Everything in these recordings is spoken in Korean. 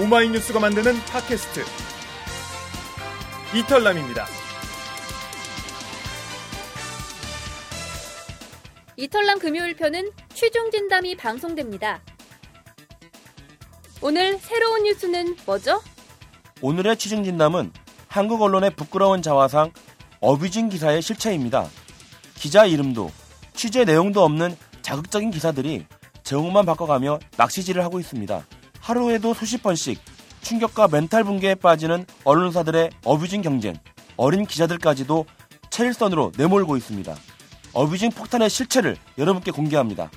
오마이뉴스가 만드는 팟캐스트 이털남입니다. 이털남 금요일 편은 취중 진담이 방송됩니다. 오늘 새로운 뉴스는 뭐죠? 오늘의 취중 진담은 한국 언론의 부끄러운 자화상 어뷰징 기사의 실체입니다. 기자 이름도 취재 내용도 없는 자극적인 기사들이 제목만 바꿔가며 낚시질을 하고 있습니다. 하루에도 수십 번씩 충격과 멘탈 붕괴에 빠지는 언론사들의 abusing 경쟁, 어린 기자들까지도 최일선으로 내몰고 있습니다. abusing 폭탄의 실체를 여러분께 공개합니다.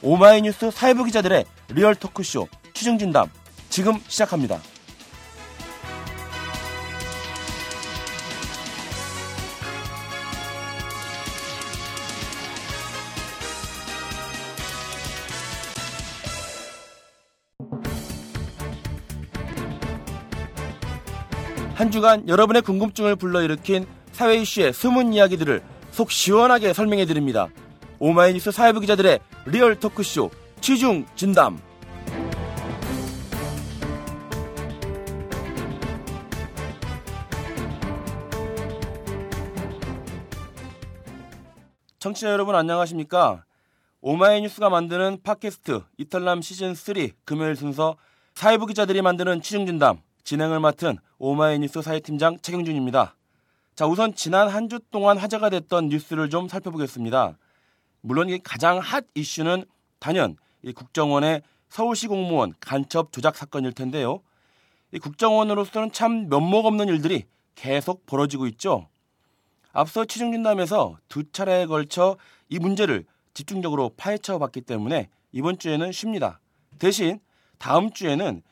오마이뉴스 사회부 기자들의 real 토크쇼 취중진담 지금 시작합니다. 한 주간 여러분의 궁금증을 불러일으킨 사회 이슈의 숨은 이야기들을 속 시원하게 설명해 드립니다. 오마이뉴스 사회부 기자들의 real 토크쇼 취중 진담. 청취자 여러분 안녕하십니까? 오마이뉴스가 만드는 팟캐스트 이탈남 시즌 3 금요일 순서 사회부 기자들이 만드는 취중 진담 진행을 맡은 오마이뉴스 사회팀장 최경준입니다. 자, 우선 지난 한 주 동안 화제가 됐던 뉴스를 좀 살펴보겠습니다. 물론 이 가장 핫 이슈는 단연 이 국정원의 서울시 공무원 간첩 조작 사건일 텐데요. 이 국정원으로서는 참 면목 없는 일들이 계속 벌어지고 있죠. 앞서 취중진담에서 두 차례에 걸쳐 이 문제를 집중적으로 파헤쳐 봤기 때문에 이번 주에는 쉽니다. 대신 다음 주에는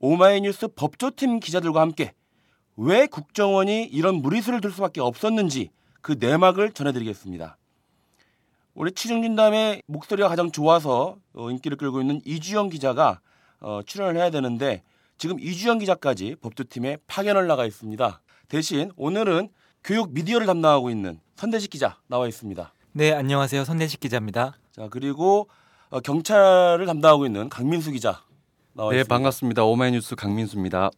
오마이뉴스 법조팀 기자들과 함께 왜 국정원이 이런 무리수를 들 수밖에 없었는지 그 내막을 전해드리겠습니다. 우리 취중진담의 목소리가 가장 좋아서 어, 인기를 끌고 있는 이주영 기자가 어, 출연을 해야 되는데 지금 이주영 기자까지 법조팀에 파견을 나가 있습니다. 대신 오늘은 교육 미디어를 담당하고 있는 선대식 기자 나와 있습니다. 네, 안녕하세요. 선대식 기자입니다. 자 그리고 어, 경찰을 담당하고 있는 강민수 기자 나와 네, 있습니다. 반갑습니다. 오마이뉴스 강민수입니다.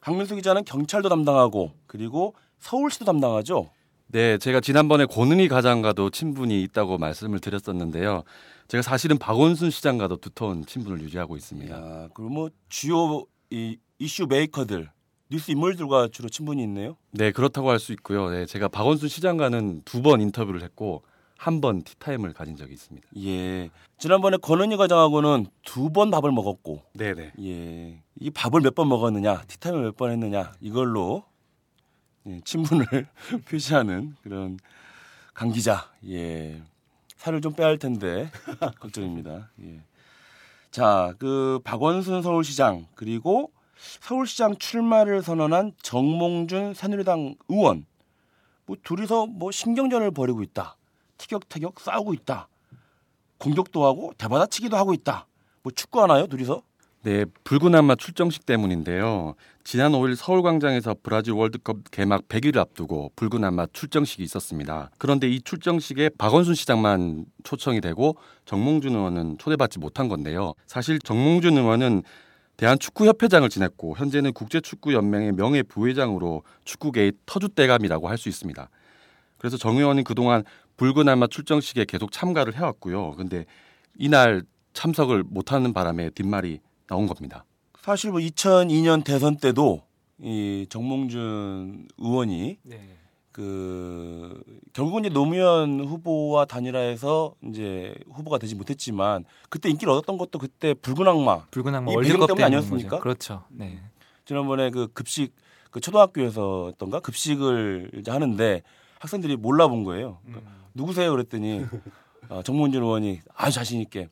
강민수 기자는 경찰도 담당하고 그리고 서울시도 담당하죠. 네, 제가 지난번에 권은희 가장과도 친분이 있다고 말씀을 드렸었는데요. 제가 사실은 박원순 시장과도 두터운 친분을 유지하고 있습니다. 야, 그리고 뭐 주요 이 이슈 메이커들 뉴스 인물들과 주로 친분이 있네요. 네, 그렇다고 할 수 있고요. 네, 제가 박원순 시장과는 두 번 인터뷰를 했고 한 번 티타임을 가진 적이 있습니다. 예. 지난번에 권은희 과장하고는 두 번 밥을 먹었고, 네, 네. 예. 이 밥을 몇 번 먹었느냐, 티타임을 몇 번 했느냐, 이걸로 예, 친분을 표시하는 그런 강 기자. 예. 살을 좀 빼야 할 텐데 걱정입니다. 예. 자, 그 박원순 서울시장 그리고 서울시장 출마를 선언한 정몽준 새누리당 의원 뭐 둘이서 뭐 신경전을 벌이고 있다. 티격태격 싸우고 있다. 공격도 하고 대받아치기도 하고 있다. 뭐 축구하나요, 둘이서? 네, 한마 출정식 때문인데요. 지난 5일 서울광장에서 브라질 월드컵 개막 100일을 앞두고 한마 출정식이 있었습니다. 그런데 이 출정식에 박원순 시장만 초청이 되고 정몽준 의원은 초대받지 못한 건데요. 사실 정몽준 의원은 대한축구협회장을 지냈고 현재는 국제축구연맹의 명예 부회장으로 축구계의 터줏대감이라고 할 수 있습니다. 그래서 정 의원은 그동안 붉은 한마 출정식에 계속 참가를 해왔고요. 근데 이날 참석을 못하는 바람에 뒷말이 나온 겁니다. 사실 뭐 2002년 대선 때도 이 정몽준 의원이 네. 그 결국은 이제 노무현 후보와 단일화해서 이제 후보가 되지 못했지만 그때 인기를 얻었던 것도 그때 붉은 악마 붉은 악마 이 배경 때문에 때문인 아니었습니까? 그렇죠. 네. 지난번에 그 급식 그 초등학교에서던가 급식을 이제 하는데 학생들이 몰라본 거예요. 그러니까 누구세요? 그랬더니 아, 정몽준 의원이 아주 자신 있게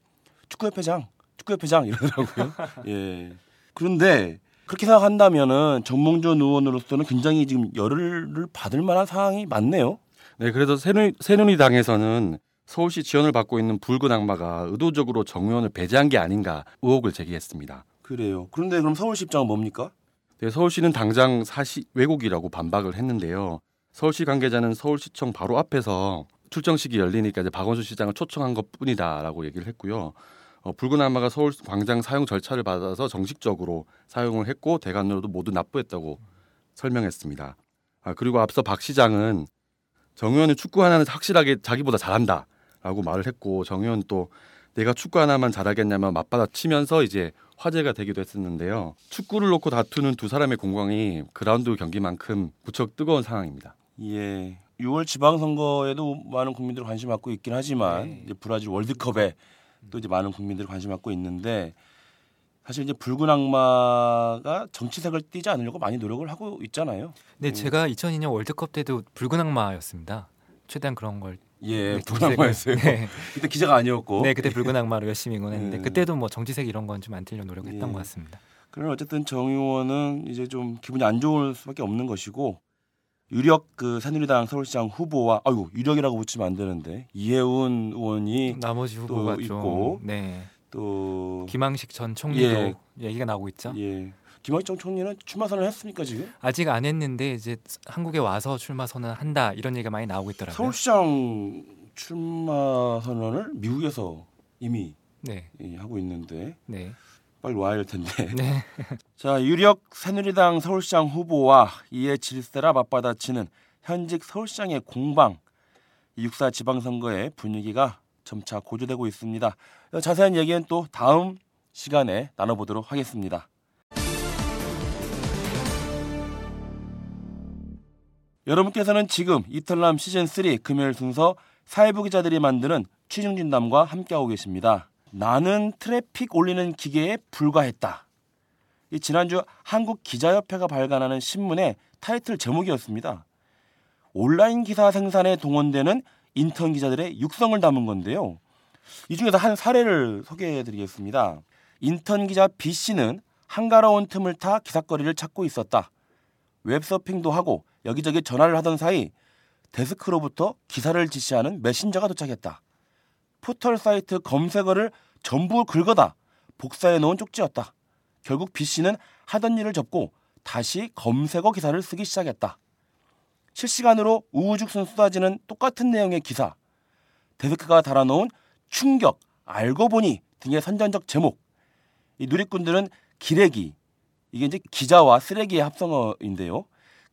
축구협회장, 축구협회장 이러더라고요. 예. 그런데 그렇게 생각한다면은 정몽준 의원으로서는 굉장히 지금 열을 받을 만한 상황이 많네요. 네, 그래서 새누리, 새누리당에서는 서울시 지원을 받고 있는 붉은 악마가 의도적으로 정 의원을 배제한 게 아닌가 의혹을 제기했습니다. 그래요. 그런데 그럼 서울시 입장은 뭡니까? 네, 서울시는 당장 사시 왜곡이라고 반박을 했는데요. 서울시 관계자는 서울시청 바로 앞에서 출정식이 열리니까 이제 박원순 시장을 초청한 것 뿐이다라고 얘기를 했고요. 어, 붉은 악마가 서울 광장 사용 절차를 받아서 정식적으로 사용을 했고 대관료도 모두 납부했다고 설명했습니다. 아, 그리고 앞서 박 시장은 정 의원은 축구 하나는 확실하게 자기보다 잘한다라고 말을 했고 정 의원 또 내가 축구 하나만 잘하겠냐면 맞받아 치면서 이제 화제가 되기도 했었는데요. 축구를 놓고 다투는 두 사람의 공방이 그라운드 경기만큼 무척 뜨거운 상황입니다. 예. 6월 지방선거에도 많은 국민들이 관심 갖고 있긴 하지만 네. 이제 브라질 월드컵에 또 이제 많은 국민들이 관심 갖고 있는데 사실 이제 붉은 악마가 정치색을 띠지 않으려고 많이 노력을 하고 있잖아요. 네, 음. 제가 2002년 월드컵 때도 붉은 악마였습니다. 최대한 그런 걸. 예, 네, 붉은 악마였어요. 네, 그때 기자가 아니었고. 네, 그때 붉은 악마로 열심히 응원했는데 네. 그때도 뭐 정치색 이런 건 좀 안 틀려 노력했던 예. 것 같습니다. 그러나 어쨌든 정 의원은 이제 좀 기분이 안 좋을 수밖에 없는 것이고 유력 그 새누리당 서울시장 후보와 아유 유력이라고 붙이면 안 되는데 이해운 의원이 나머지 후보가 좀 있고, 네. 또 김항식 전 총리도 예. 얘기가 나오고 있죠. 예. 김학정 총리는 출마 선언을 했습니까 지금? 아직 안 했는데 이제 한국에 와서 출마 선언 한다 이런 얘기가 많이 나오고 있더라고요. 서울시장 출마 선언을 미국에서 이미 네, 예, 하고 있는데 네, 빨리 와야 할 텐데. 네. 자 유력 새누리당 서울시장 후보와 이에 질세라 맞받아치는 현직 서울시장의 공방 이 육사 지방선거의 분위기가 점차 고조되고 있습니다. 자세한 얘기는 또 다음 시간에 나눠보도록 하겠습니다. 여러분께서는 지금 이털남 시즌 3 금요일 순서 사회부 기자들이 만드는 취중 진담과 함께하고 계십니다. 나는 트래픽 올리는 기계에 불과했다. 이 지난주 한국 기자협회가 발간하는 신문의 타이틀 제목이었습니다. 온라인 기사 생산에 동원되는 인턴 기자들의 육성을 담은 건데요. 이 중에서 한 사례를 소개해 드리겠습니다. 인턴 기자 B 씨는 한가로운 틈을 타 기사거리를 찾고 있었다. 웹서핑도 하고 여기저기 전화를 하던 사이 데스크로부터 기사를 지시하는 메신저가 도착했다. 포털 사이트 검색어를 전부 긁어다 복사해 놓은 쪽지였다. 결국 B 씨는 하던 일을 접고 다시 검색어 기사를 쓰기 시작했다. 실시간으로 우후죽순 쏟아지는 똑같은 내용의 기사, 데스크가 달아놓은 충격, 알고 보니 등의 선전적 제목. 이 누리꾼들은 기레기, 이게 이제 기자와 쓰레기의 합성어인데요.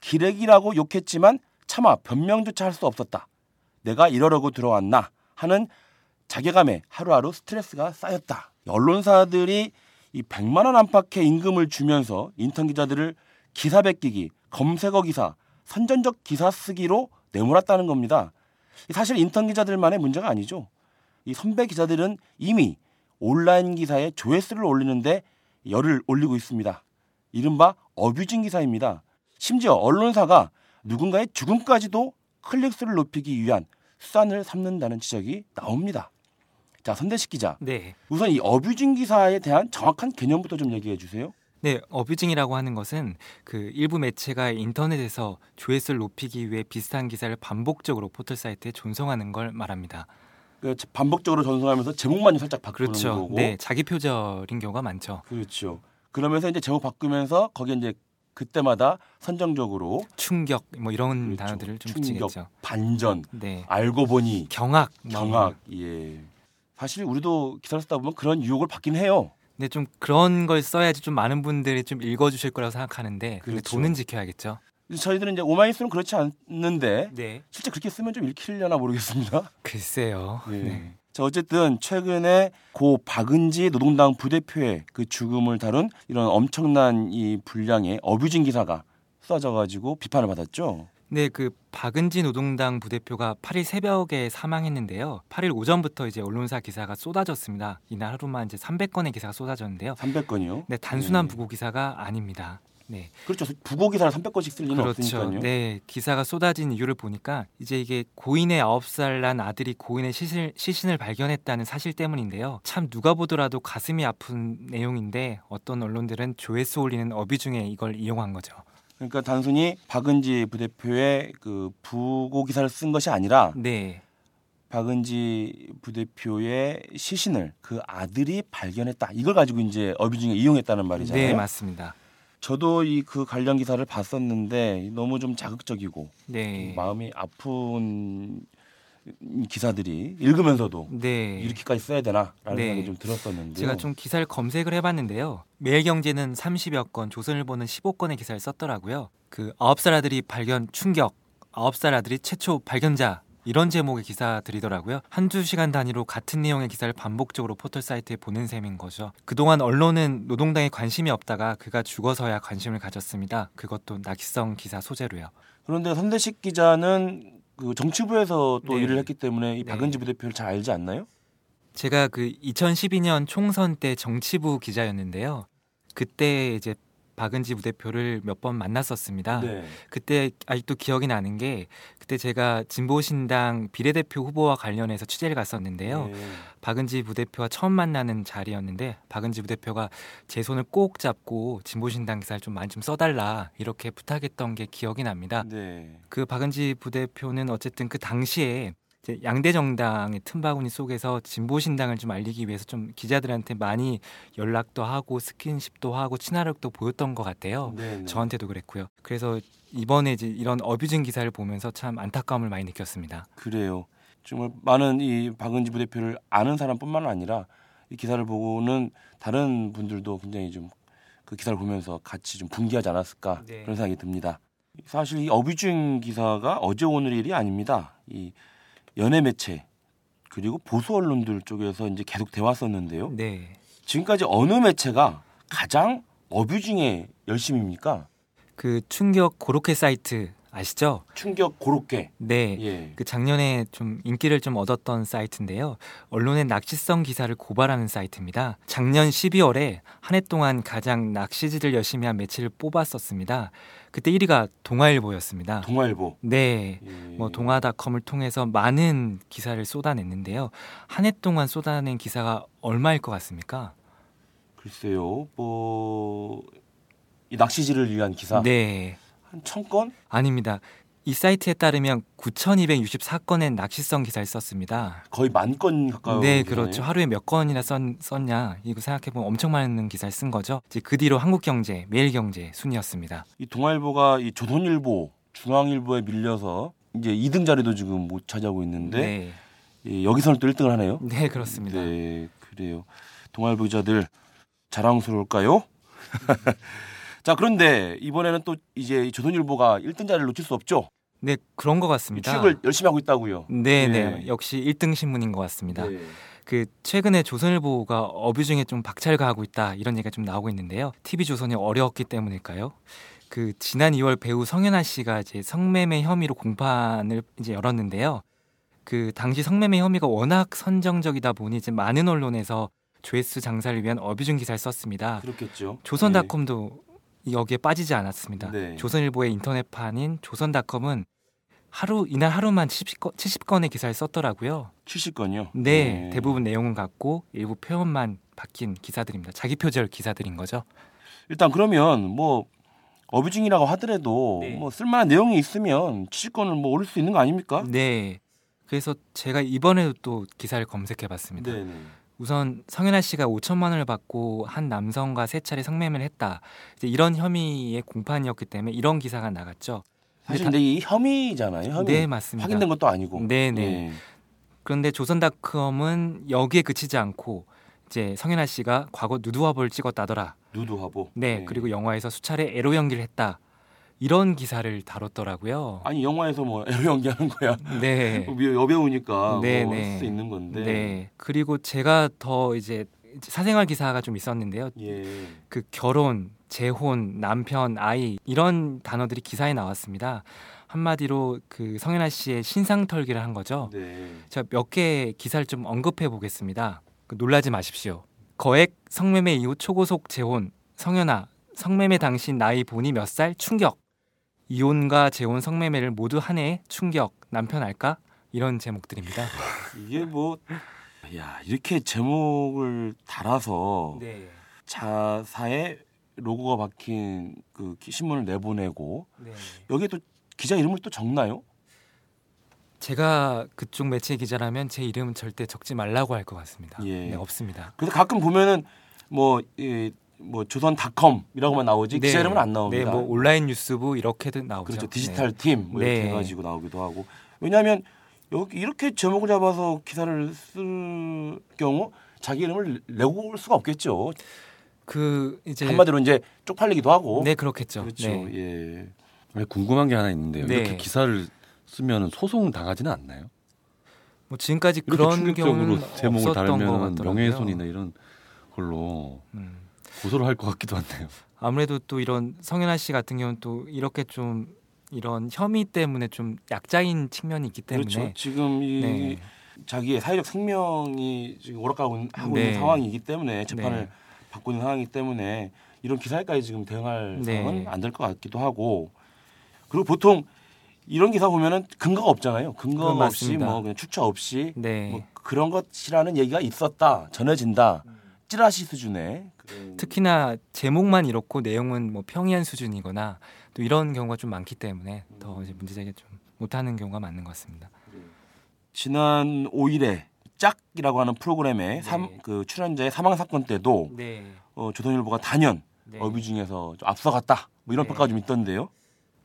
기레기라고 욕했지만 차마 변명조차 할 수 없었다. 내가 이러려고 들어왔나 하는 자괴감에 하루하루 스트레스가 쌓였다. 언론사들이 이 100만 원 안팎의 임금을 주면서 인턴 기자들을 기사 베끼기, 검색어 기사, 선전적 기사 쓰기로 내몰았다는 겁니다. 사실 인턴 기자들만의 문제가 아니죠. 이 선배 기자들은 이미 온라인 기사에 조회수를 올리는데 열을 올리고 있습니다. 이른바 어뷰징 기사입니다. 심지어 언론사가 누군가의 죽음까지도 클릭수를 높이기 위한 수단을 삼는다는 지적이 나옵니다. 자, 선대식 기자. 네. 우선 이 어뷰징 기사에 대한 정확한 개념부터 좀 얘기해 주세요. 네, 어뷰징이라고 하는 것은 그 일부 매체가 인터넷에서 조회수를 높이기 위해 비슷한 기사를 반복적으로 포털 사이트에 존성하는 걸 말합니다. 그 반복적으로 전송하면서 제목만 살짝 바꾸는 그렇죠. 거고. 네, 자기 표절인 경우가 많죠. 그렇죠. 그러면서 이제 제목 바꾸면서 거기에 이제 그때마다 선정적으로 충격 뭐 이런 그렇죠. 단어들을 좀 충격, 붙이겠죠. 반전, 네. 알고 보니 경악, 뭐 경악. 예. 사실 우리도 기사를 쓰다 보면 그런 유혹을 받긴 해요. 네, 좀 그런 걸 써야지 좀 많은 분들이 좀 읽어주실 거라고 생각하는데 근데 그렇죠. 돈은 지켜야겠죠. 저희들은 이제 오마이뉴스는 그렇지 않는데 네, 실제 그렇게 쓰면 좀 읽히려나 모르겠습니다. 글쎄요. 예. 네. 자 어쨌든 최근에 고 박은지 노동당 부대표의 그 죽음을 다룬 이런 엄청난 이 분량의 어뷰징 기사가 쏟아져가지고 비판을 받았죠. 네, 그 박은지 노동당 부대표가 8일 새벽에 사망했는데요. 8일 오전부터 이제 언론사 기사가 쏟아졌습니다. 이날 하루만 이제 300건의 기사가 쏟아졌는데요. 300건이요. 네, 단순한 네. 부고 기사가 아닙니다. 네, 그렇죠. 부고 기사를 300건씩 쓸 리는 그렇죠. 없으니까요. 네, 기사가 쏟아진 이유를 보니까 이제 이게 고인의 9살 난 아들이 고인의 시신, 시신을 발견했다는 사실 때문인데요. 참 누가 보더라도 가슴이 아픈 내용인데 어떤 언론들은 조회수 올리는 어비 중에 이걸 이용한 거죠. 그러니까 단순히 박은지 부대표의 그 부고 기사를 쓴 것이 아니라 네, 박은지 부대표의 시신을 그 아들이 발견했다. 이걸 가지고 이제 어뷰징에 이용했다는 말이잖아요. 네 맞습니다. 저도 이 그 관련 기사를 봤었는데 너무 좀 자극적이고 네, 마음이 아픈 기사들이 읽으면서도 네. 이렇게까지 써야 되나라는 네. 생각이 좀 들었었는데요. 제가 좀 기사를 검색을 해봤는데요. 매일경제는 30여 건, 조선일보는 15건의 기사를 썼더라고요. 그 9살 아들이 발견 충격, 9살 아들이 최초 발견자 이런 제목의 기사들이더라고요. 한두 시간 단위로 같은 내용의 기사를 반복적으로 포털 사이트에 보낸 셈인 거죠. 그동안 언론은 노동당에 관심이 없다가 그가 죽어서야 관심을 가졌습니다. 그것도 낙성 기사 소재로요. 그런데 선대식 기자는 그 정치부에서 또 네. 일을 했기 때문에 이 네. 박은지 부대표를 잘 알지 않나요? 제가 그 2012년 총선 때 정치부 기자였는데요. 그때 이제 박은지 부대표를 몇 번 만났었습니다. 네. 그때 아직도 기억이 나는 게 그때 제가 진보신당 비례대표 후보와 관련해서 취재를 갔었는데요. 네. 박은지 부대표와 처음 만나는 자리였는데 박은지 부대표가 제 손을 꼭 잡고 진보신당 기사를 좀 많이 좀 써달라 이렇게 부탁했던 게 기억이 납니다. 네. 그 박은지 부대표는 어쨌든 그 당시에 양대 정당의 틈바구니 속에서 진보 신당을 좀 알리기 위해서 좀 기자들한테 많이 연락도 하고 스킨십도 하고 친화력도 보였던 것 같아요. 네. 네. 저한테도 그랬고요. 그래서 이번에 이제 이런 어뷰징 기사를 보면서 참 안타까움을 많이 느꼈습니다. 그래요. 정말 많은 이 박은지 부대표를 아는 사람뿐만 아니라 이 기사를 보고는 다른 분들도 굉장히 좀 그 기사를 보면서 같이 좀 분개하지 않았을까 네. 그런 생각이 듭니다. 사실 이 어뷰징 기사가 어제 오늘 일이 아닙니다. 이 연예 매체 그리고 보수 언론들 쪽에서 이제 계속 돼 왔었는데요. 네. 지금까지 어느 매체가 가장 어뷰징에 열심입니까? 그 충격 고로케 사이트 아시죠? 충격 고로케. 네. 예. 그 작년에 좀 인기를 좀 얻었던 사이트인데요. 언론의 낚시성 기사를 고발하는 사이트입니다. 작년 12월에 한 해 동안 가장 낚시질을 열심히 한 매체를 뽑았었습니다. 그때 1위가 동아일보였습니다. 동아일보. 네. 예. 뭐 동아닷컴을 통해서 많은 기사를 쏟아냈는데요. 한 해 동안 쏟아낸 기사가 얼마일 것 같습니까? 글쎄요. 뭐. 이 낚시질을 위한 기사 네. 한 천 건? 아닙니다. 이 사이트에 따르면 9,264건의 낚시성 기사를 썼습니다. 거의 만 건 가까이. 네, 그렇죠. 하루에 몇 건이나 썼, 썼냐 이거 생각해 보면 엄청 많은 기사를 쓴 거죠. 이제 그 뒤로 한국경제, 매일경제 순이었습니다. 이 동아일보가 이 조선일보, 중앙일보에 밀려서 이제 2등 자리도 지금 못 차지하고 있는데 네, 예, 여기서는 또 1등을 하네요. 네 그렇습니다. 네, 그래요. 동아일보 기자들 자랑스러울까요? 자, 그런데 이번에는 또 이제 이 조선일보가 1등 자리를 놓칠 수 없죠. 네 그런 것 같습니다. 취직을 열심히 하고 있다고요. 네, 네. 네, 역시 1등 신문인 것 같습니다. 네. 그 최근에 조선일보가 어뷰중에 좀 박차를 가하고 있다 이런 얘기가 좀 나오고 있는데요. TV 조선이 어려웠기 때문일까요? 그 지난 2월 배우 성현아 씨가 이제 성매매 혐의로 공판을 이제 열었는데요. 그 당시 성매매 혐의가 워낙 선정적이다 보니 이제 많은 언론에서 조회수 장사를 위한 어뷰중 기사를 썼습니다. 그렇겠죠. 조선닷컴도 여기에 빠지지 않았습니다. 네. 조선일보의 인터넷판인 조선닷컴은 하루 이날 하루만 70건, 70건의 기사를 썼더라고요. 70건이요. 네, 대부분 내용은 같고 일부 표현만 바뀐 기사들입니다. 자기 표절 기사들인 거죠. 일단 그러면 뭐 어뷰징이라고 하더라도 네. 뭐 쓸만한 내용이 있으면 70건을 뭐 오를 수 있는 거 아닙니까? 네. 그래서 제가 이번에도 또 기사를 검색해 봤습니다. 네, 네. 우선 성현아 씨가 5천만 원을 받고 한 남성과 세 차례 성매매를 했다. 이제 이런 혐의의 공판이었기 때문에 이런 기사가 나갔죠. 사실 다- 근데 이 혐의잖아요. 혐의. 네, 맞습니다. 확인된 것도 아니고. 네, 네. 예. 그런데 조선닷컴은 여기에 그치지 않고 이제 성현아 씨가 과거 누드화보를 찍었다더라. 누드화보. 네, 그리고 영화에서 수차례 에로 연기를 했다. 이런 기사를 다뤘더라고요. 아니 영화에서 뭐 에로 연기하는 거야. 네. 뭐 여배우니까 네, 뭐 네. 할수 있는 건데. 네. 그리고 제가 더 이제 사생활 기사가 좀 있었는데요. 예. 그 결혼, 재혼, 남편, 아이 이런 단어들이 기사에 나왔습니다. 한마디로 그 성현아 씨의 신상 털기를 한 거죠. 네. 제가 몇 개 기사를 좀 언급해 보겠습니다. 그 놀라지 마십시오. 거액 성매매 이후 초고속 재혼, 성현아, 성매매 당시 나이 보니 몇 살? 충격. 이혼과 재혼 성매매를 모두 한 해에 충격. 남편 알까? 이런 제목들입니다. 이게 뭐 야, 이렇게 제목을 달아서 네. 자사의 로고가 박힌 그 기- 신문을 내보내고 네. 여기에 또 기자 이름을 또 적나요? 제가 그쪽 매체 기자라면 제 이름은 절대 적지 말라고 할 것 같습니다. 예. 네, 없습니다. 그래서 가끔 보면은 뭐, 이, 뭐 조선닷컴이라고만 나오지 기자 이름은 안 나옵니다. 네, 뭐 온라인 뉴스부 이렇게도 나오죠. 그렇죠. 디지털 팀뭐 이렇게 네. 해가지고 나오기도 하고 왜냐하면 여기 이렇게 제목을 잡아서 기사를 쓸 경우 자기 이름을 내고 올 수가 없겠죠. 그 이제 한마디로 이제 쪽팔리기도 하고. 네 그렇겠죠. 그렇죠. 네. 예. 아니, 궁금한 게 하나 있는데요. 네. 이렇게 기사를 쓰면 소송 당하지는 않나요? 뭐 지금까지 그런 경우는 제목을 달면. 명예훼손이나 이런 걸로 음. 고소를 할 것 같기도 한데요. 아무래도 또 이런 성현아 씨 같은 경우는 또 이렇게 좀 이런 혐의 때문에 좀 약자인 측면이 있기 때문에 그렇죠. 지금 이 네. 자기의 사회적 생명이 지금 오락가고 있는- 하고 있는 네. 상황이기 때문에 재판을 네. 받고 있는 상황이기 때문에 이런 기사에까지 지금 대응할 네. 상황은 안 될 것 같기도 하고 그리고 보통 이런 기사 보면은 근거가 없잖아요. 근거 그건 없이 맞습니다. 뭐 그냥 추측 없이 네. 뭐 그런 것이라는 얘기가 있었다 전해진다 찌라시 수준의 특히나 제목만 이렇고 내용은 뭐 평이한 수준이거나 또 이런 경우가 좀 많기 때문에 더 이제 문제 제기 좀 못하는 경우가 많은 것 같습니다. 지난 5일에 짝이라고 하는 프로그램의 네. 삼, 그 출연자의 사망 사건 때도 네. 어, 조선일보가 단연 네. 어뷰징에서 좀 앞서갔다 뭐 이런 네. 평가가 좀 있던데요.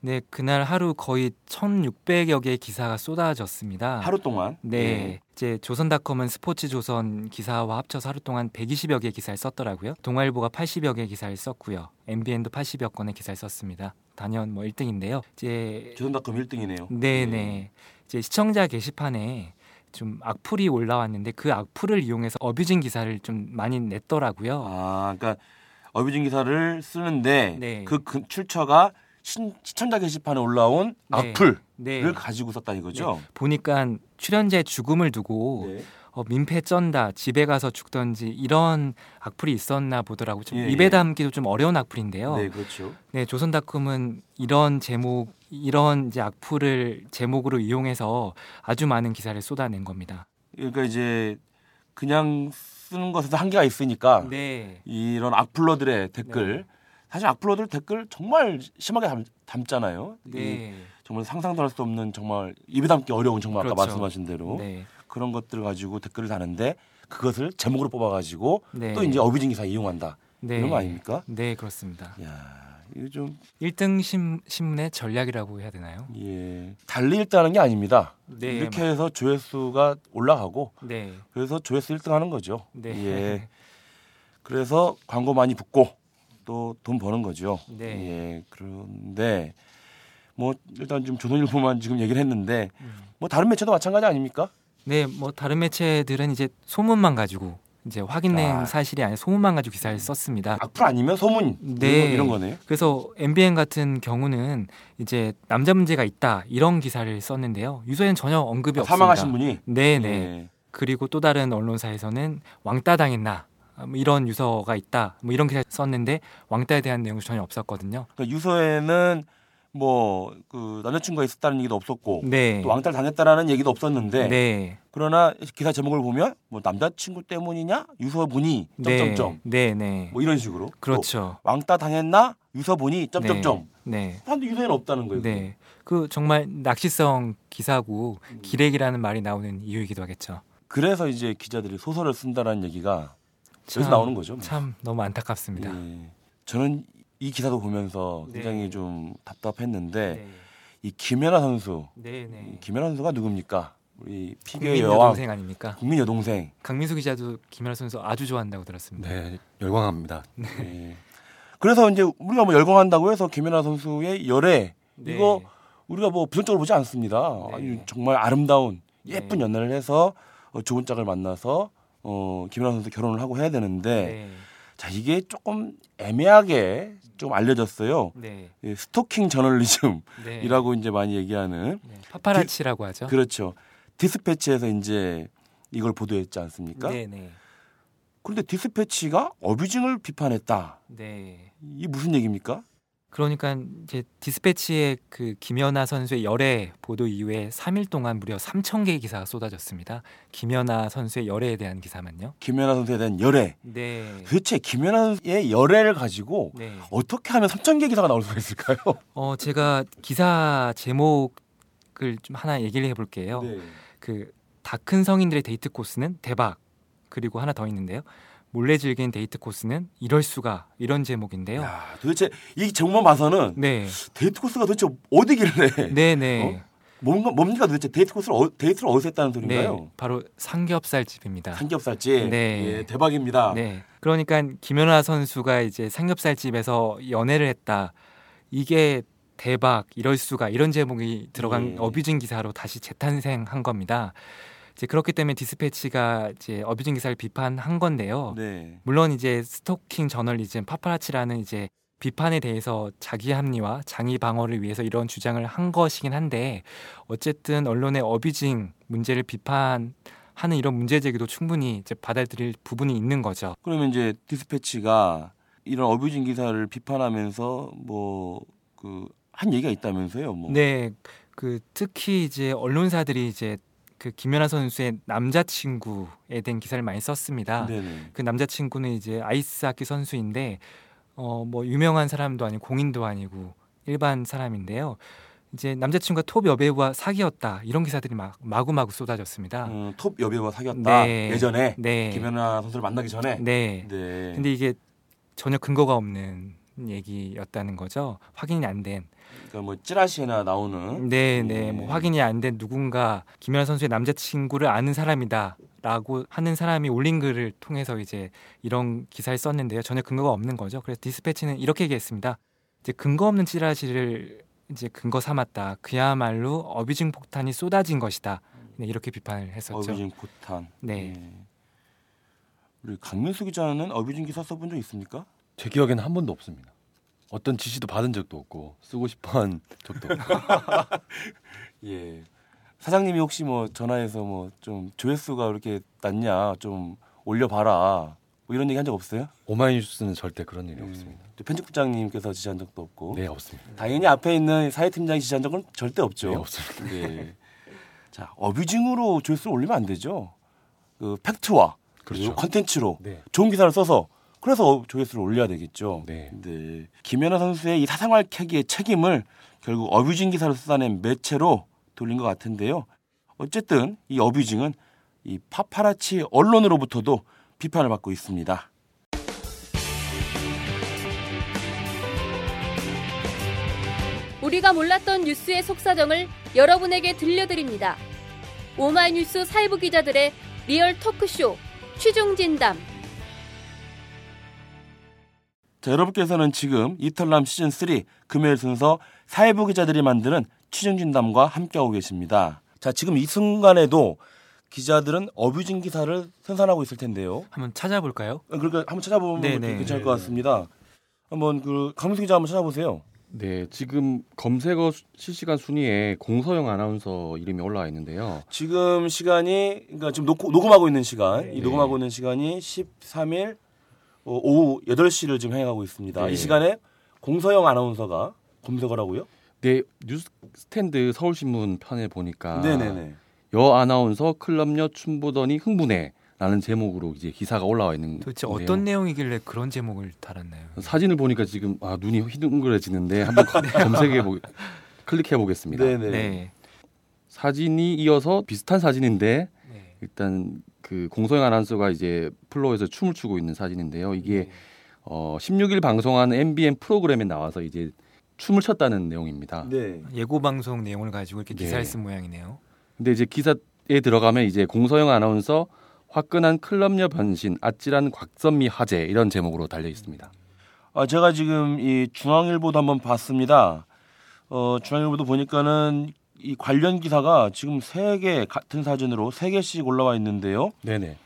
네, 그날 하루 거의 1,600여 개의 기사가 쏟아졌습니다. 하루 동안 네. 이제 조선닷컴은 스포츠 조선 기사와 합쳐서 하루 동안 120여 개의 기사를 썼더라고요. 동아일보가 80여 개의 기사를 썼고요. MBN도 80여 건의 기사를 썼습니다. 단연 뭐 1등인데요. 이제 조선닷컴 1등이네요. 네, 네. 이제 시청자 게시판에 좀 악플이 올라왔는데 그 악플을 이용해서 어뷰징 기사를 좀 많이 냈더라고요. 아, 그러니까 어뷰징 기사를 쓰는데 네. 그, 그 출처가 신, 시청자 게시판에 올라온 네. 악플을 네. 가지고 썼다 이거죠. 보니까 출연자의 죽음을 두고 네. 어, 민폐 쩐다, 집에 가서 죽던지 이런 악플이 있었나 보더라고. 좀 예, 입에 예. 담기도 좀 어려운 악플인데요. 네, 네, 그렇죠. 조선닷컴은 이런 제목, 이런 이제 악플을 제목으로 이용해서 아주 많은 기사를 쏟아낸 겁니다. 그러니까 이제 그냥 쓰는 것에도 한계가 있으니까 네, 이런 악플러들의 댓글 사실 악플러들 댓글 정말 심하게 담, 담잖아요. 이 네, 정말 상상도 할 수 없는 정말 입에 담기 어려운 정말 아까 그렇죠. 말씀하신 대로 네, 그런 것들을 가지고 댓글을 다는데 그것을 제목으로 뽑아가지고 네. 또 이제 어뷰징 기사 이용한다 네. 이런 거 아닙니까? 네, 그렇습니다. 야 이거 좀 1등 신, 신문의 전략이라고 해야 되나요? 예, 달리 1등하는 게 아닙니다. 네, 이렇게 해서 조회수가 올라가고 네, 그래서 조회수 1등 하는 거죠. 네, 예. 그래서 광고 많이 붙고 또 돈 버는 거죠. 네. 예. 그런데 뭐 일단 좀 조선일보만 지금 얘기를 했는데 음. 뭐 다른 매체도 마찬가지 아닙니까? 네, 뭐 다른 매체들은 이제 소문만 가지고 이제 확인된 아. 사실이 아니라 소문만 가지고 기사를 썼습니다. 악플 아니면 소문 네. 이런, 거네요. 그래서 MBN 같은 경우는 이제 남자 문제가 있다 이런 기사를 썼는데요. 유서에는 전혀 언급이 없습니다. 사망하신 분이 네, 네. 예. 그리고 또 다른 언론사에서는 왕따 당했나 뭐 이런 유서가 있다. 뭐 이런 기사 썼는데 왕따에 대한 내용이 전혀 없었거든요. 그러니까 유서에는 뭐 그 남자친구가 있었다는 얘기도 없었고 네. 또 왕따를 당했다라는 얘기도 없었는데 네. 그러나 기사 제목을 보면 뭐 남자친구 때문이냐 유서분이 네. 점점점 네, 네. 뭐 이런 식으로 또 그렇죠. 왕따 당했나 유서분이 점점점 네. 한데 유서에는 없다는 거예요. 네. 그 정말 낚시성 기사고 음. 기레기라는 말이 나오는 이유이기도 하겠죠. 그래서 이제 기자들이 소설을 쓴다라는 얘기가 참, 여기서 나오는 거죠. 뭐. 참 너무 안타깝습니다. 예. 저는 이 기사도 보면서 네. 굉장히 좀 답답했는데 네. 이 김연아 선수, 네, 이 네. 김연아 선수가 누굽니까? 우리 국민 여왕, 여동생 아닙니까? 국민 여동생. 강민수 기자도 김연아 선수 아주 좋아한다고 들었습니다. 네, 열광합니다. 예. 그래서 이제 우리가 뭐 열광한다고 해서 김연아 선수의 열애 네. 이거 우리가 뭐 부정적으로 보지 않습니다. 네. 아니, 정말 아름다운 예쁜 네. 연애를 해서 어, 좋은 짝을 만나서 어, 김연아 선수 결혼을 하고 해야 되는데 네. 자 이게 조금 애매하게 좀 알려졌어요. 네. 예, 스토킹 저널리즘이라고 네. 이제 많이 얘기하는 네. 파파라치라고 하죠. 그렇죠. 디스패치에서 이제 이걸 보도했지 않습니까? 네, 네. 그런데 디스패치가 abusing을 비판했다. 네. 이 무슨 얘기입니까? 그러니까 이제 디스패치의 그 김연아 선수의 열애 보도 이후에 3일 동안 무려 3천 개의 기사가 쏟아졌습니다. 김연아 선수의 열애에 대한 기사만요. 김연아 선수에 대한 열애. 네. 도대체 김연아 선수의 열애를 가지고 네. 어떻게 하면 3천 개 기사가 나올 수가 있을까요? 어 제가 기사 제목을 좀 하나 얘기를 해볼게요. 네. 그 다큰 성인들의 데이트 코스는 대박. 그리고 하나 더 있는데요. 몰래 즐긴 데이트 코스는 이럴 수가 이런 제목인데요. 야, 도대체 이 제목만 봐서는 네, 데이트 코스가 도대체 어디길래 네, 네. 뭔가 뭡니까 도대체 데이트 코스를 어, 데이트를 어디서 했다는 소린가요? 네, 바로 삼겹살 집입니다. 삼겹살 집. 네. 예, 대박입니다. 네. 그러니까 김연아 선수가 이제 삼겹살 집에서 연애를 했다. 이게 대박 이럴 수가 이런 제목이 들어간 네. abusing 기사로 다시 재탄생한 겁니다. 이제 그렇기 때문에 디스패치가 이제 abusing 기사를 비판한 건데요. 네. 물론 이제 스토킹 저널리즘 파파라치라는 이제 비판에 대해서 자기 합리화, 자기 방어를 위해서 이런 주장을 한 것이긴 한데 어쨌든 언론의 abusing 문제를 비판 하는 이런 문제 제기도 충분히 이제 받아들일 부분이 있는 거죠. 그러면 이제 디스패치가 이런 어뷰징 기사를 비판하면서 뭐 그 한 얘기가 있다면서요? 뭐. 네, 그 특히 이제 언론사들이 이제 그 김연아 선수의 남자친구에 대한 기사를 많이 썼습니다. 네네. 그 남자친구는 이제 아이스하키 선수인데 어 뭐 유명한 사람도 아니고 공인도 아니고 일반 사람인데요. 이제 남자친구가 톱 여배우와 사귀었다 이런 기사들이 막 마구마구 쏟아졌습니다. 음, 톱 여배우와 사귀었다. 네. 예전에 네, 김연아 선수를 만나기 전에. 네. 네. 근데 이게 전혀 근거가 없는 얘기였다는 거죠. 확인이 안 된. 그러니까 뭐 찌라시에나 나오는. 네, 네. 네. 뭐 확인이 안 된 누군가 김연아 선수의 남자친구를 아는 사람이다라고 하는 사람이 올린 글을 통해서 이제 이런 기사를 썼는데요. 전혀 근거가 없는 거죠. 그래서 디스패치는 이렇게 얘기했습니다. 이제 근거 없는 찌라시를 이제 근거 삼았다. 그야말로 어뷰징 폭탄이 쏟아진 것이다. 네, 이렇게 비판을 했었죠. 어뷰징 포탄. 네. 우리 강민수 기자는 어뷰징 기사 써본 적 있습니까? 제 기억에는 한 번도 없습니다. 어떤 지시도 받은 적도 없고 쓰고 싶어한 적도 없고. 예. 사장님이 혹시 뭐 전화해서 뭐 좀 조회수가 그렇게 낮냐 좀 올려봐라 뭐 이런 얘기 한 적 없어요? 오마이뉴스는 절대 그런 일이 음, 없습니다. 또 편집국장님께서 지시한 적도 없고 네 없습니다. 당연히 앞에 있는 사회팀장이 지시한 적은 절대 없죠. 네 없습니다. 네. 자 abusing으로 조회수를 올리면 안 되죠. 그 팩트와 그렇죠. 그리고 컨텐츠로 네. 좋은 기사를 써서 그래서 어- 조회수를 올려야 되겠죠. 네. 김연아 선수의 이 사생활 캐기의 책임을 결국 abusing 기사를 쏟아낸 매체로 돌린 것 같은데요. 어쨌든 이 abusing은 이 파파라치 언론으로부터도 비판을 받고 있습니다. 우리가 몰랐던 뉴스의 속사정을 여러분에게 들려드립니다. 오마이뉴스 사회부 기자들의 real 토크쇼 취중 진담 자, 여러분께서는 지금 이탈남 시즌 3 금요일 순서 사회부 기자들이 만드는 취중 진담과 함께하고 계십니다. 자, 지금 이 순간에도 기자들은 abusing 기사를 생산하고 있을 텐데요. 한번 찾아볼까요? 어, 그러니까 한번 찾아보면 네네. 괜찮을 것 같습니다. 한번 그 강민수 기자 한번 찾아보세요. 네, 지금 검색어 수- 실시간 순위에 공서영 아나운서 이름이 올라와 있는데요. 지금 시간이 그러니까 지금 녹, 녹음하고 있는 시간, 이 네. 녹음하고 있는 시간이 13일 어, 오후 8시를 지금 향해가고 있습니다. 네. 이 시간에 공서영 아나운서가 검색을 하고요. 네, 뉴스 스탠드 서울신문 편에 보니까 네네네. 여 아나운서 클럽녀 춤 보더니 흥분해 라는 제목으로 이제 기사가 올라와 있는 도대체 건데요. 어떤 내용이길래 그런 제목을 달았나요? 사진을 보니까 지금 아 눈이 휘둥그레지는데 한번 검색해 보 클릭해 보겠습니다. 네네. 네. 사진이 이어서 비슷한 사진인데 네. 일단 그 공소영 아나운서가 이제 플로어에서 춤을 추고 있는 사진인데요. 이게 어 16일 방송한 MBN 프로그램에 나와서 이제 춤을 췄다는 내용입니다. 네. 예고 방송 내용을 가지고 이렇게 네. 기사를 쓴 모양이네요. 근데 이제 기사에 들어가면 이제 공소영 아나운서 화끈한 클럽녀 변신 아찔한 곽선미 화제 이런 제목으로 달려 있습니다. 아, 제가 지금 이 중앙일보도 한번 봤습니다. 어, 중앙일보도 보니까는 이 관련 기사가 지금 세 개 같은 사진으로 세 개씩 올라와 있는데요. 네네.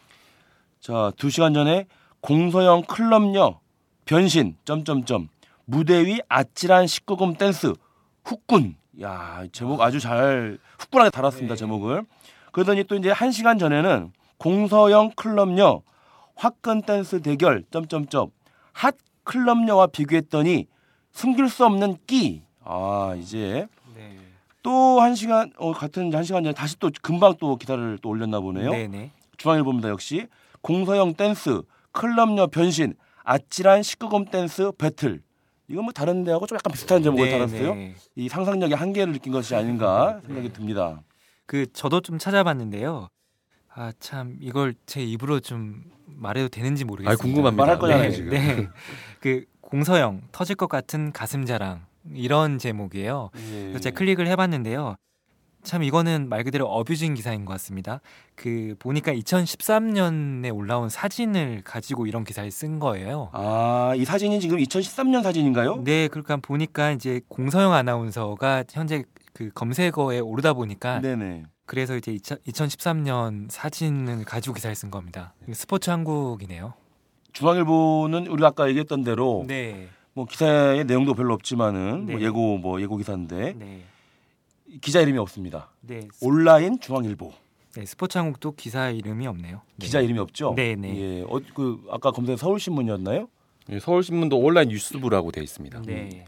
자, 두 시간 전에 공서영 클럽녀 변신 점점점 무대 위 아찔한 19금 댄스 후끈. 야, 이 제목 아주 잘 후끈하게 달았습니다, 제목을. 그러더니 또 이제 한 시간 전에는 공서영 클럽녀 화끈 댄스 대결 점점점 핫 클럽녀와 비교했더니 숨길 수 없는 끼. 아, 이제 네. 또 한 시간 어 같은 한 시간 전에 다시 또 금방 또 기사를 또 올렸나 보네요. 네네. 중앙일보입니다 역시 공서영 댄스 클럽녀 변신 아찔한 19금 댄스 배틀 이건 뭐 다른 데하고 좀 약간 비슷한 제목을 달았어요 네. 이 상상력의 한계를 느낀 것이 아닌가 생각이 듭니다 그 저도 좀 찾아봤는데요. 아 참 이걸 제 입으로 좀 말해도 되는지 모르겠습니다. 아 궁금합니다. 말할 거잖아요, 네, 지금. 네. 그 공서영 터질 것 같은 가슴 자랑 이런 제목이에요. 예. 제가 클릭을 해봤는데요. 참 이거는 말 그대로 어뷰징 기사인 것 같습니다. 그 보니까 2013년에 올라온 사진을 가지고 이런 기사를 쓴 거예요. 아, 이 사진이 지금 2013년 사진인가요? 네, 그러니까 보니까 이제 공서영 아나운서가 현재 그 검색어에 오르다 보니까 네네. 그래서 이제 2013년 사진을 가지고 기사를 쓴 겁니다. 스포츠 한국이네요. 중앙일보는 우리가 아까 얘기했던 대로 네. 뭐 기사의 내용도 별로 없지만은 뭐 네. 예고 뭐 예고 기사인데 네. 기자 이름이 없습니다. 네. 온라인 중앙일보 네, 스포츠 한국도 기사 이름이 없네요. 네. 기자 이름이 없죠? 네, 네. 예, 어, 그 아까 검색 서울신문이었나요? 예, 서울신문도 온라인 뉴스부라고 돼 있습니다. 네.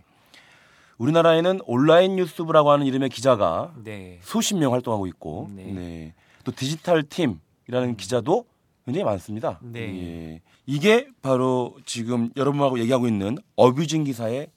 우리나라에는 온라인 뉴스부라고 하는 이름의 기자가 네. 수십 명 활동하고 있고, 네. 네. 또 디지털 팀이라는 기자도 굉장히 많습니다. 네. 예. 이게 바로 지금 여러분하고 얘기하고 있는 어뷰징 기사의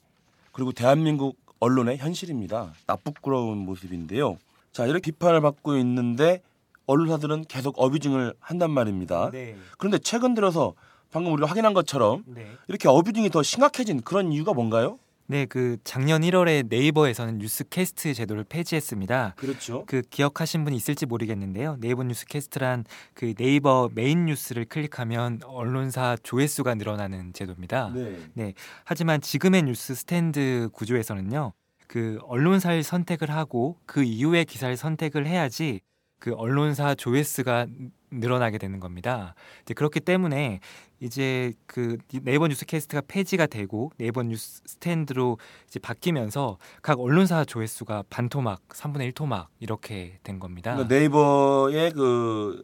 그리고 대한민국 언론의 현실입니다. 나쁘끄러운 모습인데요. 자, 이렇게 비판을 받고 있는데 언론사들은 계속 어뷰징을 한단 말입니다. 네. 그런데 최근 들어서 방금 우리가 확인한 것처럼 네. 이렇게 어뷰징이 더 심각해진 그런 이유가 뭔가요? 네, 그 작년 1월에 네이버에서는 뉴스캐스트 제도를 폐지했습니다. 그렇죠. 그 기억하신 분이 있을지 모르겠는데요. 네이버 뉴스캐스트란 그 네이버 메인 뉴스를 클릭하면 언론사 조회수가 늘어나는 제도입니다. 네. 하지만 지금의 뉴스 스탠드 구조에서는요. 그 언론사를 선택을 하고 그 이후에 기사를 선택을 해야지 그 언론사 조회수가 늘어나게 되는 겁니다. 이제 그렇기 때문에 이제 그 네이버 뉴스캐스트가 폐지가 되고 네이버 뉴스 스탠드로 이제 바뀌면서 각 언론사 조회수가 반토막, 3분의 1토막 이렇게 된 겁니다. 그러니까 네이버의 그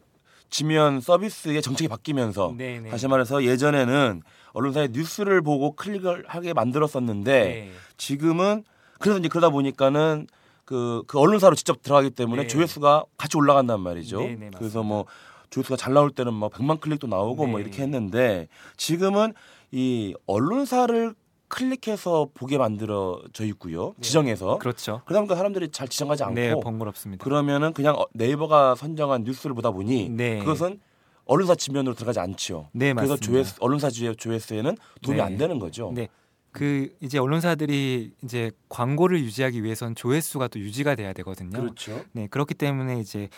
지면 서비스의 정책이 바뀌면서 네네. 다시 말해서 예전에는 언론사의 뉴스를 보고 클릭을 하게 만들었었는데 네. 지금은 그래서 이제 그러다 보니까는 그, 그 언론사로 직접 들어가기 때문에 네. 조회수가 같이 올라간단 말이죠. 네, 네, 맞습니다. 그래서 뭐 조회수가 잘 나올 때는 막 100만 클릭도 나오고 뭐 네. 이렇게 했는데 지금은 이 언론사를 클릭해서 보게 만들어져 있고요. 네. 지정해서. 그렇죠. 그러다 보니까 사람들이 잘 지정하지 않고 네, 번거롭습니다. 그러면은 그냥 어- 네이버가 선정한 뉴스를 보다 보니 네. 그것은 언론사 지면으로 들어가지 않지요. 네, 그래서 맞습니다. 조회수, 언론사 조- 조회수에는 도움이 네. 안 되는 거죠. 네. 그 이제 언론사들이 이제 광고를 유지하기 위해선 조회수가 또 유지가 돼야 되거든요. 그렇죠. 네, 그렇기 때문에 이제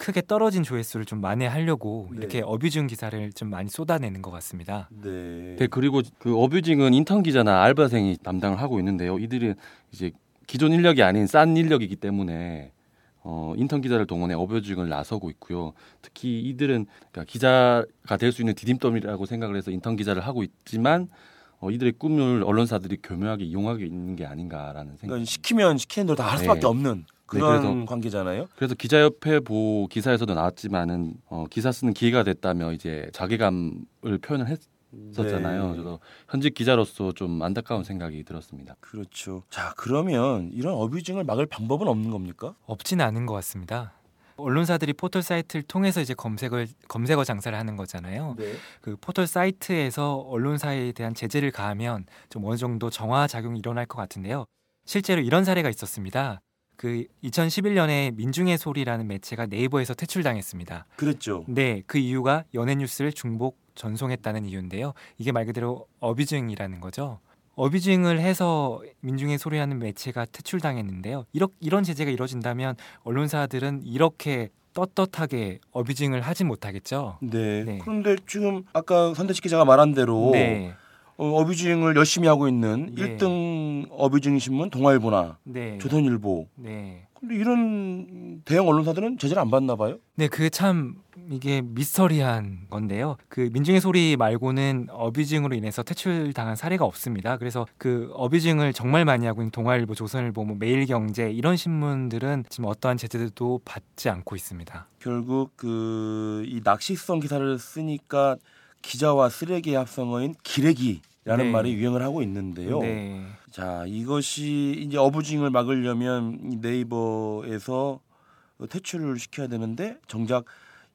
크게 떨어진 조회수를 좀 만회하려고 네. 이렇게 abusing 기사를 좀 많이 쏟아내는 것 같습니다. 네. 네, 그리고 그 abusing은 인턴 기자나 알바생이 담당을 하고 있는데요. 이들은 이제 기존 인력이 아닌 싼 인력이기 때문에 어, 인턴 기자를 동원해 abusing을 나서고 있고요. 특히 이들은 그러니까 기자가 될 수 있는 디딤돌이라고 생각을 해서 인턴 기자를 하고 있지만 어, 이들의 꿈을 언론사들이 교묘하게 이용하고 있는 게 아닌가라는 생각. 그러니까 시키면 시키는 대로 다할 네. 수밖에 없는 그런 그래서- 관계잖아요. 그래서 기자협회 보 기사에서도 나왔지만은 어, 기사 쓰는 기회가 됐다며 이제 자괴감을 표현을 했 었잖아요. 네. 저도 현직 기자로서 좀 안타까운 생각이 들었습니다. 그렇죠. 자 그러면 이런 어뷰징을 막을 방법은 없는 겁니까? 없지는 않은 것 같습니다. 언론사들이 포털 사이트를 통해서 이제 검색을 검색어 장사를 하는 거잖아요. 네. 그 포털 사이트에서 언론사에 대한 제재를 가하면 좀 어느 정도 정화 작용이 일어날 것 같은데요. 실제로 이런 사례가 있었습니다. 그 2011년에 민중의 소리라는 매체가 네이버에서 퇴출당했습니다. 그랬죠. 네, 그 이유가 연예 뉴스를 중복 전송했다는 이유인데요. 이게 말 그대로 어뷰징이라는 거죠. 어뷰징을 해서 민중의 소리하는 매체가 퇴출당했는데요. 이렇, 이런 제재가 이뤄진다면 언론사들은 이렇게 떳떳하게 어뷰징을 하진 못하겠죠. 네. 네. 그런데 지금 아까 선대식 기자가 말한 대로 네, 어, 어뷰징을 열심히 하고 있는 네. 1등 어뷰징 신문 동아일보나 네, 조선일보. 네, 근데 이런 대형 언론사들은 제재를 안 받나 봐요? 네, 그게 참 이게 미스터리한 건데요. 그 민중의 소리 말고는 어뷰징으로 인해서 퇴출당한 사례가 없습니다. 그래서 그 어뷰징을 정말 많이 하고 있는 동아일보, 조선일보, 뭐 매일경제 이런 신문들은 지금 어떠한 제재도 받지 않고 있습니다. 결국 그 이 낚시성 기사를 쓰니까 기자와 쓰레기의 합성어인 기레기 라는 네. 말이 유행을 하고 있는데요. 네, 자 이것이 이제 어부징을 막으려면 이 네이버에서 퇴출을 시켜야 되는데 정작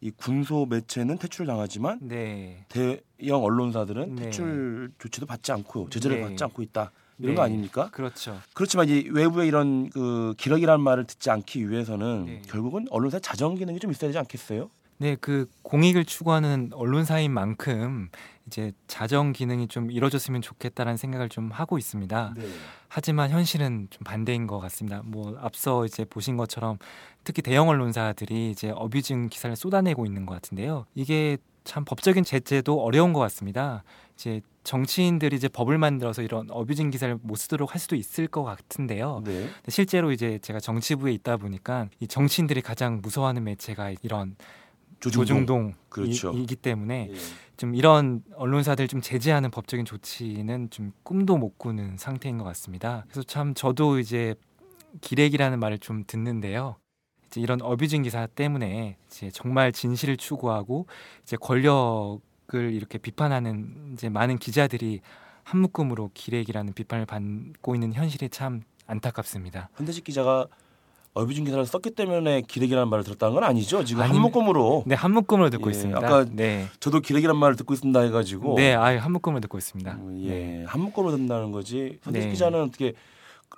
이 군소 매체는 퇴출을 당하지만 네, 대형 언론사들은 네. 퇴출 조치도 받지 않고 제재를 네. 받지 않고 있다 이런 네. 거 아닙니까? 그렇죠. 그렇지만 이 외부의 이런 그 기러기라는 말을 듣지 않기 위해서는 네. 결국은 언론사의 자정 기능이 좀 있어야 되지 않겠어요? 네, 그 공익을 추구하는 언론사인 만큼 이제 자정 기능이 좀 이루어졌으면 좋겠다라는 생각을 좀 하고 있습니다. 네. 하지만 현실은 좀 반대인 것 같습니다. 뭐 앞서 이제 보신 것처럼 특히 대형 언론사들이 이제 어뷰징 기사를 쏟아내고 있는 것 같은데요. 이게 참 법적인 제재도 어려운 것 같습니다. 이제 정치인들이 이제 법을 만들어서 이런 어뷰징 기사를 못 쓰도록 할 수도 있을 것 같은데요. 네. 실제로 이제 제가 정치부에 있다 보니까 이 정치인들이 가장 무서워하는 매체가 이런 조중동 그렇죠. 이, 기 때문에 예. 좀 이런 언론사들 좀 제재하는 법적인 조치는 좀 꿈도 못 꾸는 상태인 것 같습니다. 그래서 참 저도 이제 기레기라는 말을 좀 듣는데요. 이제 이런 어뷰징 기사 때문에 이제 정말 진실을 추구하고 이제 권력을 이렇게 비판하는 이제 많은 기자들이 한 묶음으로 기레기라는 비판을 받고 있는 현실이 참 안타깝습니다. 현대식 기자가 어뷰징 기사를 썼기 때문에 기레기라는 말을 들었다는 건 아니죠. 지금 아니, 한 묶음으로 네, 한 묶음으로 듣고 예, 있습니다. 아까 네. 저도 기레기란 말을 듣고 있습니다 해가지고 네, 아예 한 묶음으로 듣고 있습니다. 음, 예, 네. 한 묶음으로 듣는다는 거지. 선대식 네. 기자는 어떻게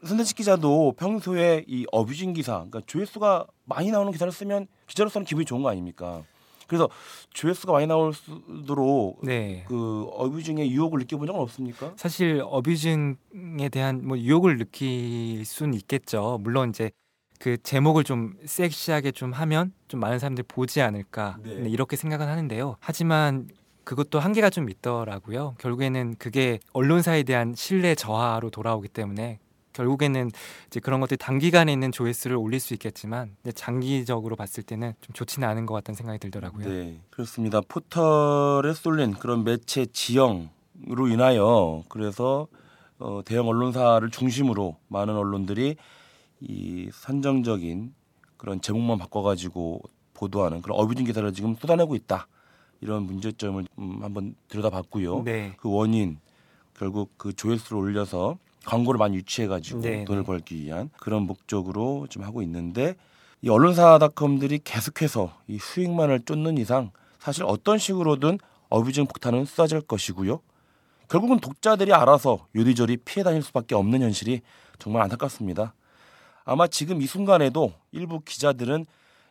선대식 기자도 평소에 이 어뷰징 기사, 그러니까 조회수가 많이 나오는 기사를 쓰면 기자로서는 기분이 좋은 거 아닙니까? 그래서 조회수가 많이 나올 수도록 네. 그 어뷰징의 유혹을 느껴본 적은 없습니까? 사실 어뷰징에 대한 뭐 유혹을 느낄 수는 있겠죠. 물론 이제 그 제목을 좀 섹시하게 좀 하면 좀 많은 사람들이 보지 않을까 네. 네, 이렇게 생각은 하는데요. 하지만 그것도 한계가 좀 있더라고요. 결국에는 그게 언론사에 대한 신뢰 저하로 돌아오기 때문에 결국에는 이제 그런 것들이 단기간에 있는 조회수를 올릴 수 있겠지만 장기적으로 봤을 때는 좀 좋지는 않은 것 같다는 생각이 들더라고요. 네, 그렇습니다. 포털에 쏠린 그런 매체 지형으로 인하여 그래서 어, 대형 언론사를 중심으로 많은 언론들이 이 선정적인 그런 제목만 바꿔가지고 보도하는 그런 어뷰징 기사를 지금 쏟아내고 있다. 이런 문제점을 음, 한번 들여다봤고요. 네. 그 원인 결국 그 조회수를 올려서 광고를 많이 유치해가지고 네, 돈을 네. 벌기 위한 그런 목적으로 좀 하고 있는데 이 언론사닷컴들이 계속해서 이 수익만을 쫓는 이상 사실 어떤 식으로든 어뷰징 폭탄은 쏟아질 것이고요. 결국은 독자들이 알아서 요리조리 피해 다닐 수밖에 없는 현실이 정말 안타깝습니다. 아마 지금 이 순간에도 일부 기자들은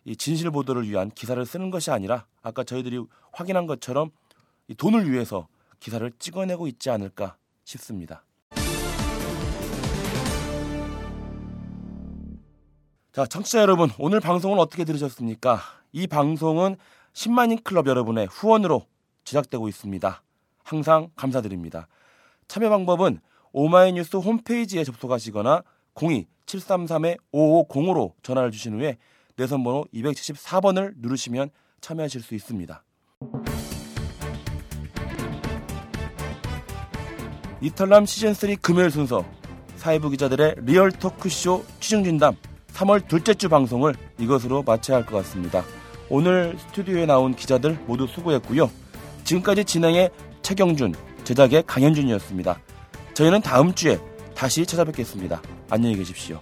이 진실 보도를 위한 기사를 쓰는 것이 아니라 아까 저희들이 확인한 것처럼 이 돈을 위해서 기사를 찍어내고 있지 않을까 싶습니다. 자, 청취자 여러분, 오늘 방송은 어떻게 들으셨습니까? 이 방송은 10만인 클럽 여러분의 후원으로 제작되고 있습니다. 항상 감사드립니다. 참여 방법은 오마이뉴스 홈페이지에 접속하시거나 02-733-5505로 전화를 주신 후에 내선 번호 274번을 누르시면 참여하실 수 있습니다. 이털남 시즌3 금요일 순서 사회부 기자들의 real 토크쇼 취중진담 3월 둘째 주 방송을 이것으로 마쳐야 할 것 같습니다. 오늘 스튜디오에 나온 기자들 모두 수고했고요. 지금까지 진행의 최경준, 제작의 강현준이었습니다. 저희는 다음 주에 다시 찾아뵙겠습니다. 안녕히 계십시오.